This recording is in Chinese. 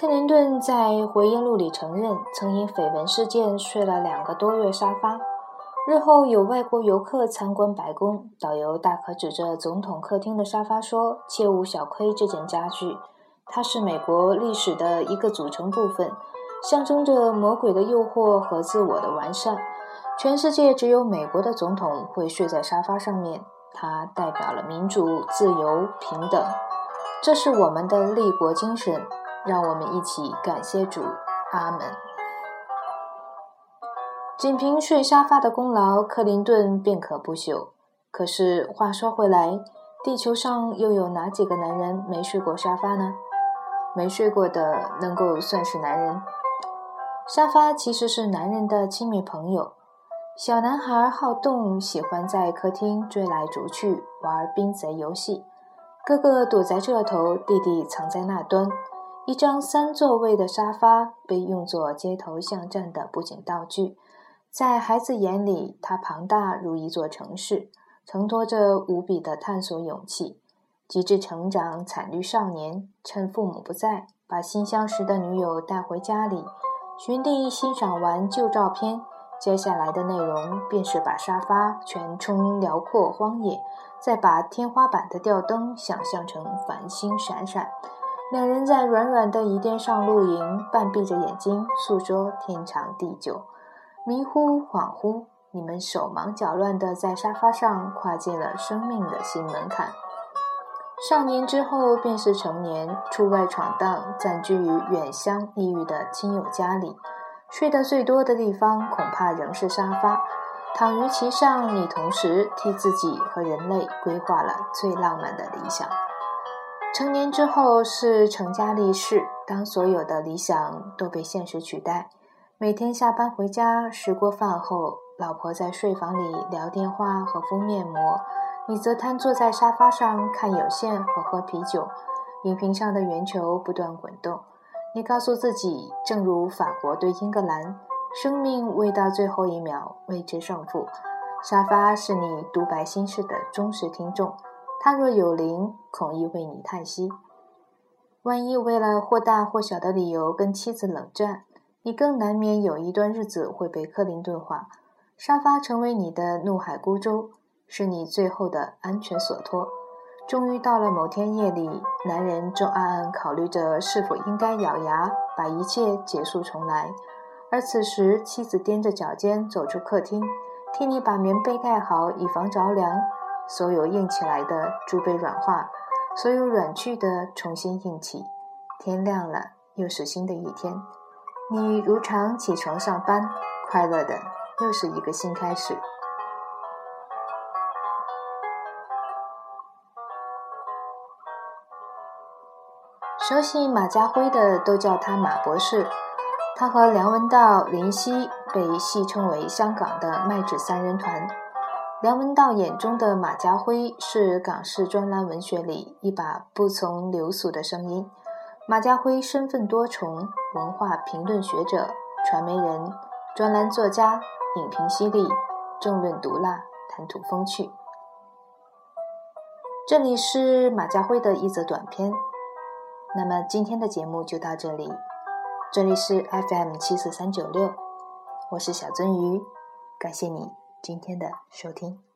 克林顿在回忆录里承认，曾因绯闻事件睡了两个多月沙发。日后有外国游客参观白宫，导游大可指着总统客厅的沙发说：“切勿小窥这件家具，它是美国历史的一个组成部分，象征着魔鬼的诱惑和自我的完善。全世界只有美国的总统会睡在沙发上面，它代表了民主、自由、平等。这是我们的立国精神，让我们一起感谢主，阿门。”仅凭睡沙发的功劳，克林顿便可不朽。可是话说回来，地球上又有哪几个男人没睡过沙发呢？没睡过的能够算是男人？沙发其实是男人的亲密朋友。小男孩好动，喜欢在客厅追来逐去，玩冰贼游戏。哥哥躲在这头，弟弟藏在那端。一张三座位的沙发被用作街头巷战的布景道具。在孩子眼里，它庞大如一座城市，承托着无比的探索勇气。极致成长惨绿少年，趁父母不在，把新相识的女友带回家里，寻地欣赏完旧照片。接下来的内容便是把沙发全充辽阔荒野，再把天花板的吊灯想象成繁星闪闪。两人在软软的椅垫上露营，半闭着眼睛诉说天长地久。迷糊恍惚，你们手忙脚乱地在沙发上跨进了生命的新门槛。少年之后便是成年，出外闯荡，暂居于远乡异域的亲友家里，睡得最多的地方恐怕仍是沙发。躺于其上，你同时替自己和人类规划了最浪漫的理想。成年之后是成家立室，当所有的理想都被现实取代。每天下班回家，吃过饭后，老婆在睡房里聊电话和敷面膜，你则瘫坐在沙发上看有线和喝啤酒。荧屏上的圆球不断滚动，你告诉自己，正如法国对英格兰，生命未到最后一秒，未知胜负。沙发是你独白心事的忠实听众，他若有灵，恐亦为你叹息。万一为了或大或小的理由跟妻子冷战。你更难免有一段日子会被克林顿化，沙发成为你的怒海孤舟，是你最后的安全所托。终于到了某天夜里，男人正暗暗考虑着是否应该咬牙把一切结束重来，而此时妻子踮着脚尖走出客厅，替你把棉被盖好，以防着凉。所有硬起来的都被软化，所有软去的重新硬起。天亮了，又是新的一天。你如常起床上班，快乐的又是一个新开始。熟悉马家辉的都叫他马博士。他和梁文道、林夕被戏称为香港的麦子三人团。梁文道眼中的马家辉是港式专栏文学里一把不从流俗的声音。马家辉身份多重，文化评论学者、传媒人、专栏作家，影评犀利，政论毒辣，谈吐风趣。这里是马家辉的一则短片。那么今天的节目就到这里。这里是 FM 七四三九六，我是小鳟鱼，感谢你今天的收听。